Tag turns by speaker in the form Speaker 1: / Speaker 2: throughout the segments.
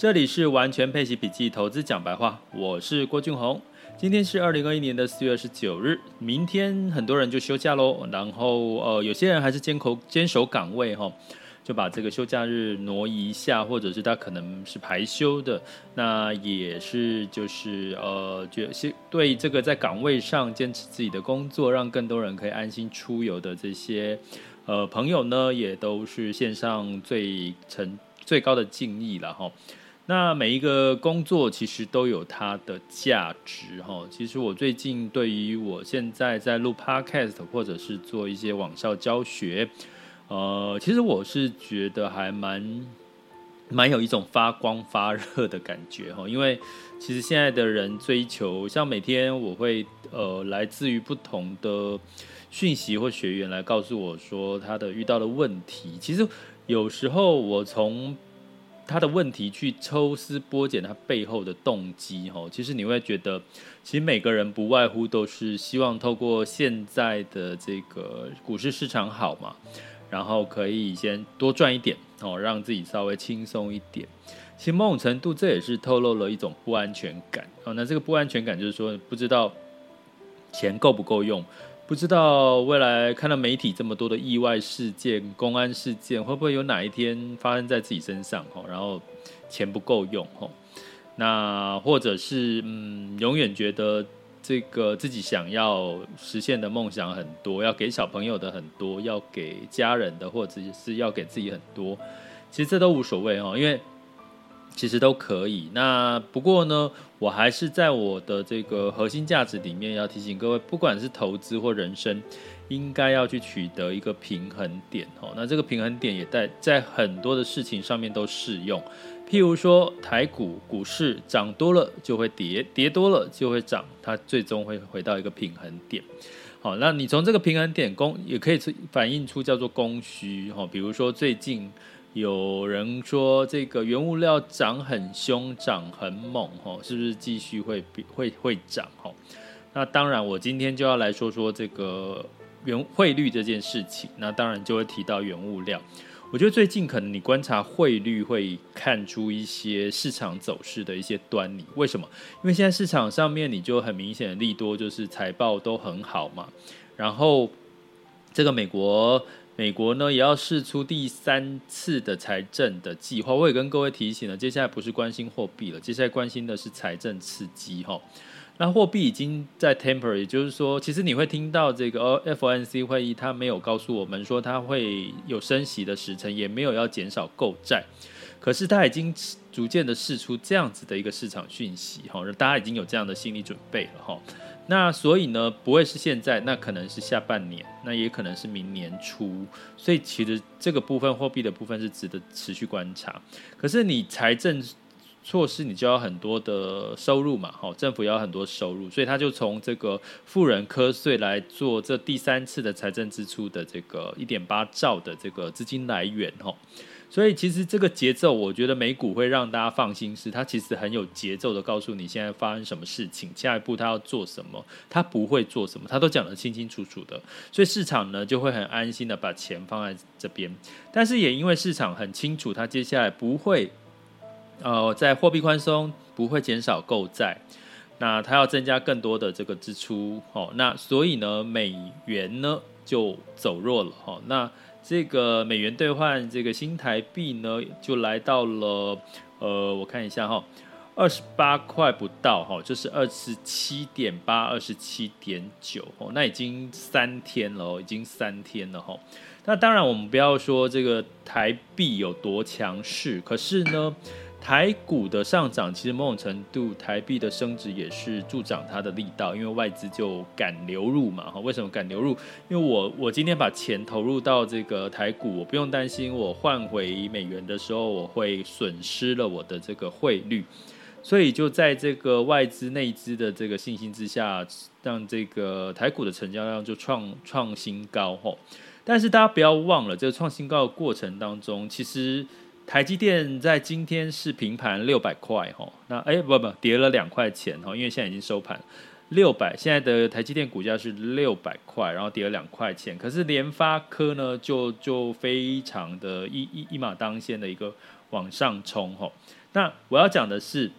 Speaker 1: 这里是完全配息笔记投资讲白话，我是郭俊宏。今天是二零二一年的四月二十九日，明天很多人就休假喽。然后呃，有些人还是坚守坚守岗位哈，就把这个休假日挪移一下，或者是他可能是排休的，那也是就是呃，就是对这个在岗位上坚持自己的工作，让更多人可以安心出游的这些呃朋友呢，也都是献上最成最高的敬意了哈。那每一个工作其实都有它的价值哈。其实我最近对于我现在在录 Podcast 或者是做一些网校教学，呃，其实我是觉得还蛮蛮有一种发光发热的感觉哈。因为其实现在的人追求，像每天我会呃来自于不同的讯息或学员来告诉我说他的遇到的问题。其实有时候我从他的问题去抽丝剥茧，他背后的动机，哦，其实你会觉得，其实每个人不外乎都是希望透过现在的这个股市市场好嘛，然后可以先多赚一点，哦，让自己稍微轻松一点。其实某种程度，这也是透露了一种不安全感，哦，那这个不安全感就是说，不知道钱够不够用。不知道未来看到媒体这么多的意外事件、公安事件，会不会有哪一天发生在自己身上？吼，然后钱不够用，吼，那或者是嗯，永远觉得这个自己想要实现的梦想很多，要给小朋友的很多，要给家人的，或者是要给自己很多，其实这都无所谓哦，因为。其实都可以。那不过呢，我还是在我的这个核心价值里面要提醒各位，不管是投资或人生，应该要去取得一个平衡点哦。那这个平衡点也在在很多的事情上面都适用。譬如说，台股股市涨多了就会跌，跌多了就会涨，它最终会回到一个平衡点。好，那你从这个平衡点供也可以反映出叫做供需哈。比如说最近。有人说这个原物料涨很凶，涨很猛，吼，是不是继续会会会涨？吼，那当然，我今天就要来说说这个原汇率这件事情。那当然就会提到原物料。我觉得最近可能你观察汇率会看出一些市场走势的一些端倪。为什么？因为现在市场上面你就很明显的利多，就是财报都很好嘛。然后这个美国。美国呢也要试出第三次的财政的计划，我也跟各位提醒了，接下来不是关心货币了，接下来关心的是财政刺激哈。那货币已经在 temper，也就是说，其实你会听到这个 FOMC 会议，它没有告诉我们说它会有升息的时程，也没有要减少购债，可是它已经逐渐的试出这样子的一个市场讯息哈，大家已经有这样的心理准备了哈。那所以呢，不会是现在，那可能是下半年，那也可能是明年初。所以其实这个部分货币的部分是值得持续观察。可是你财政措施，你就要很多的收入嘛，好，政府要很多收入，所以他就从这个富人课税来做这第三次的财政支出的这个一点八兆的这个资金来源，哈。所以其实这个节奏，我觉得美股会让大家放心，是它其实很有节奏的告诉你现在发生什么事情，下一步它要做什么，它不会做什么，它都讲得清清楚楚的。所以市场呢就会很安心的把钱放在这边，但是也因为市场很清楚，它接下来不会，呃，在货币宽松不会减少购债，那它要增加更多的这个支出，哦，那所以呢美元呢就走弱了，哈，那。这个美元兑换这个新台币呢，就来到了呃，我看一下哈，二十八块不到哈，就是二十七点八、二十七点九哦，那已经三天了，已经三天了哈。那当然，我们不要说这个台币有多强势，可是呢，台股的上涨，其实某种程度台币的升值也是助长它的力道，因为外资就敢流入嘛。哈，为什么敢流入？因为我我今天把钱投入到这个台股，我不用担心我换回美元的时候我会损失了我的这个汇率，所以就在这个外资内资的这个信心之下，让这个台股的成交量就创创新高。哈，但是大家不要忘了，这个创新高的过程当中，其实。台积电在今天是平盘六百块哈，那哎不不跌了两块钱哈，因为现在已经收盘六百，现在的台积电股价是六百块，然后跌了两块钱。可是联发科呢，就就非常的一一一马当先的一个往上冲哈。那我要讲的是，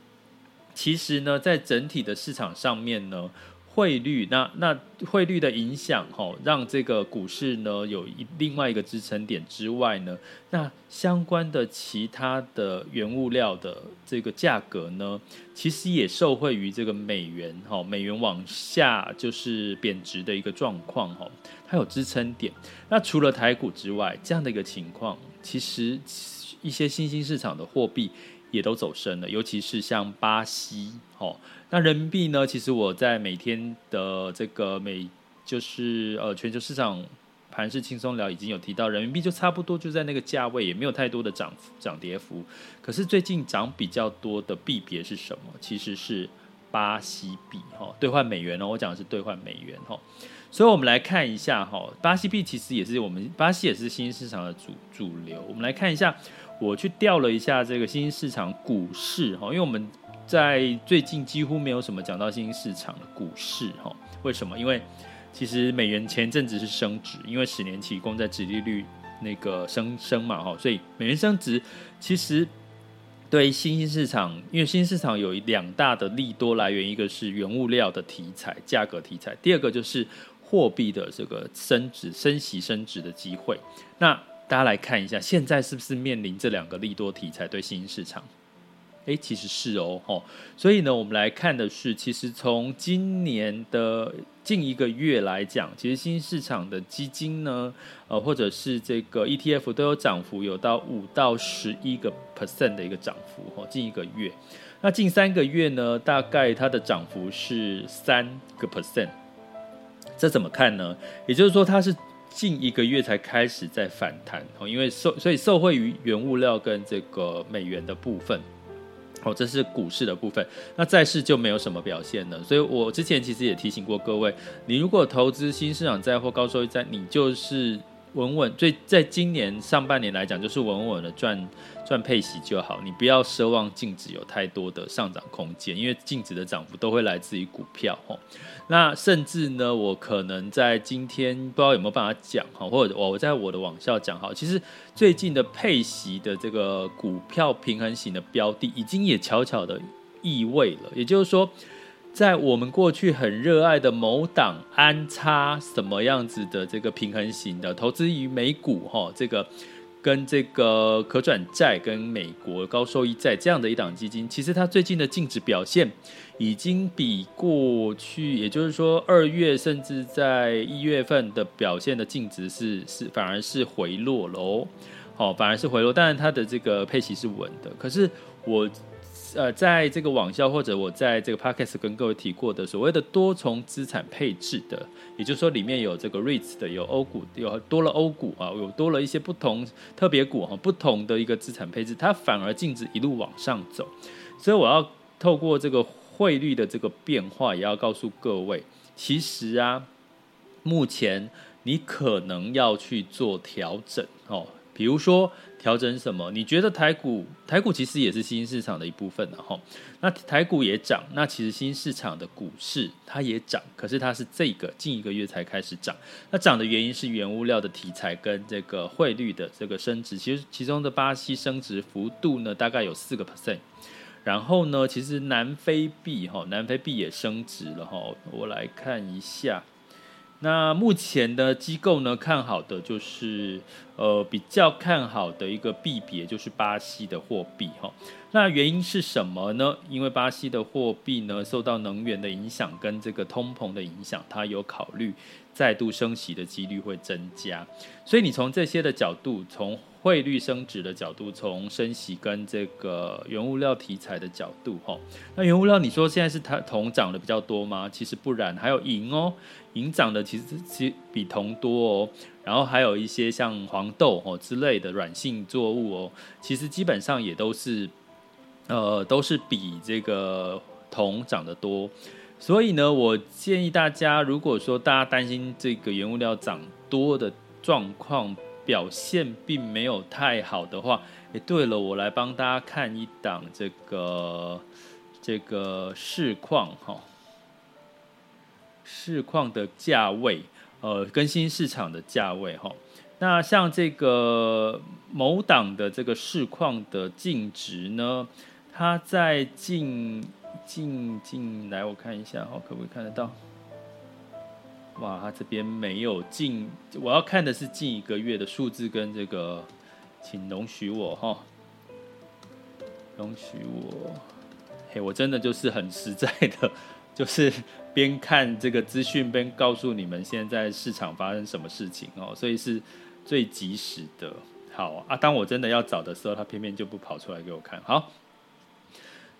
Speaker 1: 其实呢，在整体的市场上面呢。汇率，那那汇率的影响，吼，让这个股市呢有一另外一个支撑点之外呢，那相关的其他的原物料的这个价格呢，其实也受惠于这个美元，吼，美元往下就是贬值的一个状况，吼，它有支撑点。那除了台股之外，这样的一个情况，其实一些新兴市场的货币也都走升了，尤其是像巴西，吼。那人民币呢？其实我在每天的这个每就是呃全球市场盘势轻松聊已经有提到，人民币就差不多就在那个价位，也没有太多的涨涨跌幅。可是最近涨比较多的币别是什么？其实是巴西币哈，兑换美元哦。我讲的是兑换美元哈。所以我们来看一下哈，巴西币其实也是我们巴西也是新兴市场的主主流。我们来看一下，我去调了一下这个新兴市场股市哈，因为我们。在最近几乎没有什么讲到新兴市场的股市哈，为什么？因为其实美元前阵子是升值，因为十年期公债殖利率那个升升嘛哈，所以美元升值其实对新兴市场，因为新兴市场有两大的利多来源，一个是原物料的题材、价格题材，第二个就是货币的这个升值、升息、升值的机会。那大家来看一下，现在是不是面临这两个利多题材对新兴市场？诶，其实是哦，吼，所以呢，我们来看的是，其实从今年的近一个月来讲，其实新市场的基金呢，呃，或者是这个 ETF 都有涨幅，有到五到十一个 percent 的一个涨幅，吼，近一个月。那近三个月呢，大概它的涨幅是三个 percent，这怎么看呢？也就是说，它是近一个月才开始在反弹，哦，因为受所以受惠于原物料跟这个美元的部分。哦，这是股市的部分，那债市就没有什么表现了。所以我之前其实也提醒过各位，你如果投资新市场债或高收益债，你就是稳稳，最在今年上半年来讲，就是稳稳的赚赚配息就好。你不要奢望净值有太多的上涨空间，因为净值的涨幅都会来自于股票。那甚至呢，我可能在今天不知道有没有办法讲哈，或者我我在我的网校讲哈，其实。最近的配息的这个股票平衡型的标的，已经也悄悄的易位了。也就是说，在我们过去很热爱的某档安插什么样子的这个平衡型的投资于美股哈，这个跟这个可转债跟美国高收益债这样的一档基金，其实它最近的净值表现已经比过去，也就是说二月甚至在一月份的表现的净值是是反而是回落了哦。好，反而是回落，但是它的这个配息是稳的。可是我呃，在这个网校或者我在这个 podcast 跟各位提过的所谓的多重资产配置的，也就是说里面有这个 REITs 的，有欧股，有多了欧股啊，有多了一些不同特别股哈，不同的一个资产配置，它反而净值一路往上走。所以我要透过这个汇率的这个变化，也要告诉各位，其实啊，目前你可能要去做调整哦。比如说调整什么？你觉得台股台股其实也是新市场的一部分的哈。那台股也涨，那其实新市场的股市它也涨，可是它是这个近一个月才开始涨。那涨的原因是原物料的题材跟这个汇率的这个升值。其实其中的巴西升值幅度呢，大概有四个 percent。然后呢，其实南非币哈，南非币也升值了哈。我来看一下。那目前的机构呢，看好的就是，呃，比较看好的一个币别就是巴西的货币哈。那原因是什么呢？因为巴西的货币呢，受到能源的影响跟这个通膨的影响，它有考虑再度升息的几率会增加。所以你从这些的角度，从汇率升值的角度，从升息跟这个原物料题材的角度，哈，那原物料你说现在是它铜涨的比较多吗？其实不然，还有银哦，银涨的其实其实比铜多哦。然后还有一些像黄豆哦之类的软性作物哦，其实基本上也都是，呃，都是比这个铜涨得多。所以呢，我建议大家，如果说大家担心这个原物料涨多的状况，表现并没有太好的话，诶，对了，我来帮大家看一档这个这个市况哈，市况的价位，呃，更新市场的价位哈。那像这个某档的这个市况的净值呢，它在近进进来我看一下哈，可不可以看得到？哇，他这边没有进，我要看的是近一个月的数字跟这个，请容许我哈，容许我，嘿，我真的就是很实在的，就是边看这个资讯边告诉你们现在市场发生什么事情哦，所以是最及时的。好啊，当我真的要找的时候，他偏偏就不跑出来给我看。好，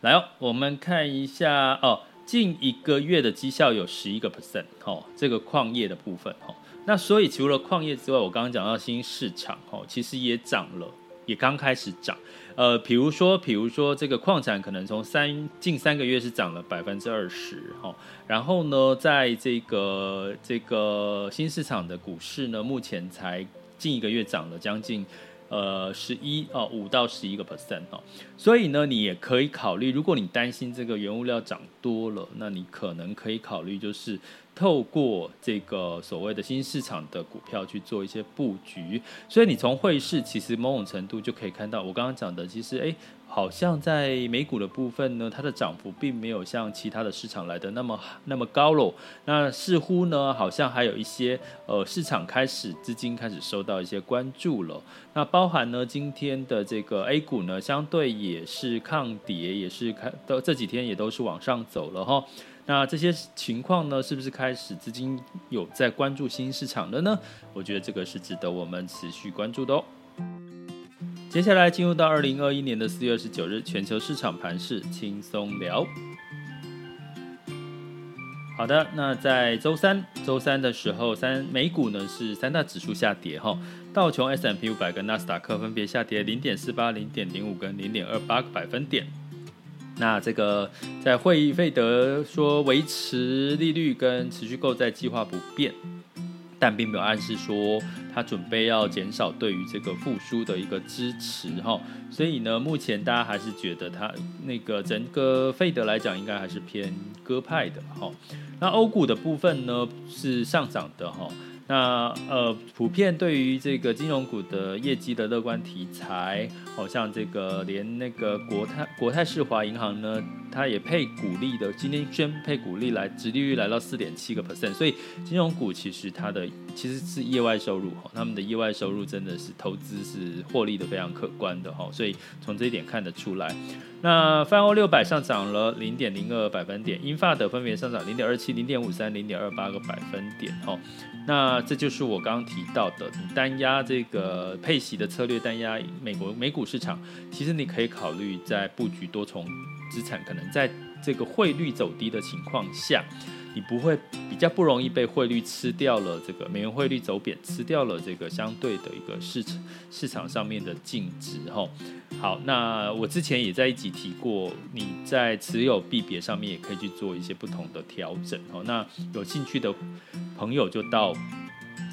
Speaker 1: 来哦，我们看一下哦。近一个月的绩效有十一个 percent，哦，这个矿业的部分，哦，那所以除了矿业之外，我刚刚讲到新市场，哦，其实也涨了，也刚开始涨，呃，比如说，比如说这个矿产可能从三近三个月是涨了百分之二十，哦，然后呢，在这个这个新市场的股市呢，目前才近一个月涨了将近。呃，十一哦，五到十一个 percent 哦，所以呢，你也可以考虑，如果你担心这个原物料涨多了，那你可能可以考虑，就是透过这个所谓的新市场的股票去做一些布局。所以你从汇市其实某种程度就可以看到，我刚刚讲的，其实诶。好像在美股的部分呢，它的涨幅并没有像其他的市场来的那么那么高喽。那似乎呢，好像还有一些呃市场开始资金开始受到一些关注了。那包含呢，今天的这个 A 股呢，相对也是抗跌，也是开到这几天也都是往上走了哈。那这些情况呢，是不是开始资金有在关注新市场了呢？我觉得这个是值得我们持续关注的哦。接下来进入到二零二一年的四月二十九日，全球市场盘势轻松聊。好的，那在周三，周三的时候，三美股呢是三大指数下跌哈，道琼 S M P 五百跟纳斯达克分别下跌零点四八、零点零五跟零点二八个百分点。那这个在会议，费德说维持利率跟持续购债计划不变。但并没有暗示说他准备要减少对于这个复苏的一个支持哈，所以呢，目前大家还是觉得他那个整个费德来讲，应该还是偏鸽派的哈。那欧股的部分呢是上涨的哈。那呃，普遍对于这个金融股的业绩的乐观题材，好像这个连那个国泰国泰世华银行呢，它也配股利的，今天宣配股利来，殖利率来到四点七个 percent，所以金融股其实它的其实是业外收入哈，他们的业外收入真的是投资是获利的非常可观的哈，所以从这一点看得出来。那泛欧六百上涨了零点零二百分点，英法德分别上涨零点二七、零点五三、零点二八个百分点哈。那这就是我刚刚提到的，你单压这个配息的策略，单压美国美股市场，其实你可以考虑在布局多重资产，可能在这个汇率走低的情况下。你不会比较不容易被汇率吃掉了，这个美元汇率走贬吃掉了这个相对的一个市场市场上面的净值哈。好，那我之前也在一起提过，你在持有币别上面也可以去做一些不同的调整哦。那有兴趣的朋友就到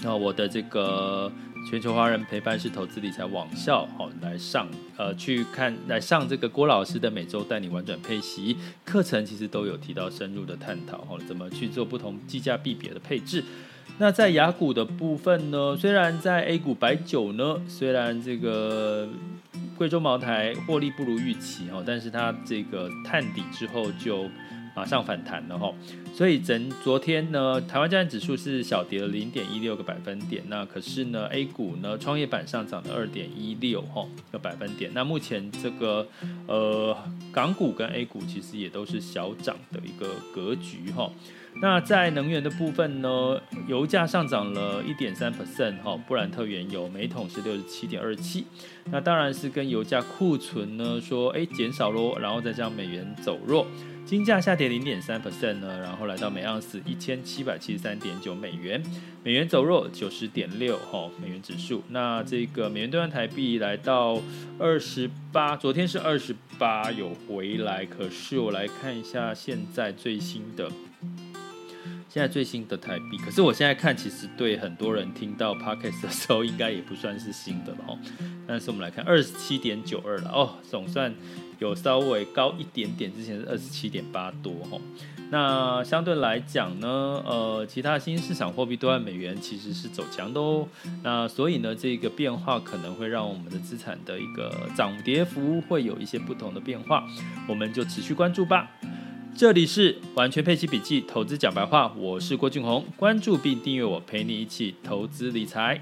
Speaker 1: 那我的这个。全球华人陪伴式投资理财网校，好来上，呃，去看来上这个郭老师的每周带你玩转配息课程，其实都有提到深入的探讨，哈，怎么去做不同计价币别的配置。那在雅股的部分呢，虽然在 A 股白酒呢，虽然这个贵州茅台获利不如预期，哈，但是它这个探底之后就。马上反弹了哈，所以整昨天呢，台湾加权指数是小跌了零点一六个百分点，那可是呢，A 股呢，创业板上涨了二点一六哈个百分点，那目前这个呃港股跟 A 股其实也都是小涨的一个格局哈。那在能源的部分呢，油价上涨了一点三 percent 哈，布兰特原油每桶是六十七点二七，那当然是跟油价库存呢说哎减少喽，然后再将美元走弱。金价下跌零点三 percent 呢，然后来到每盎司一千七百七十三点九美元，美元走弱九十点六哈，美元指数。那这个美元兑换台币来到二十八，昨天是二十八有回来，可是我来看一下现在最新的，现在最新的台币，可是我现在看其实对很多人听到 podcast 的时候应该也不算是新的了哦，但是我们来看二十七点九二了哦，总算。有稍微高一点点，之前是二十七点八多吼。那相对来讲呢，呃，其他新市场货币兑换美元其实是走强的哦。那所以呢，这个变化可能会让我们的资产的一个涨跌幅会有一些不同的变化，我们就持续关注吧。这里是完全配齐笔记投资讲白话，我是郭俊宏，关注并订阅我，陪你一起投资理财。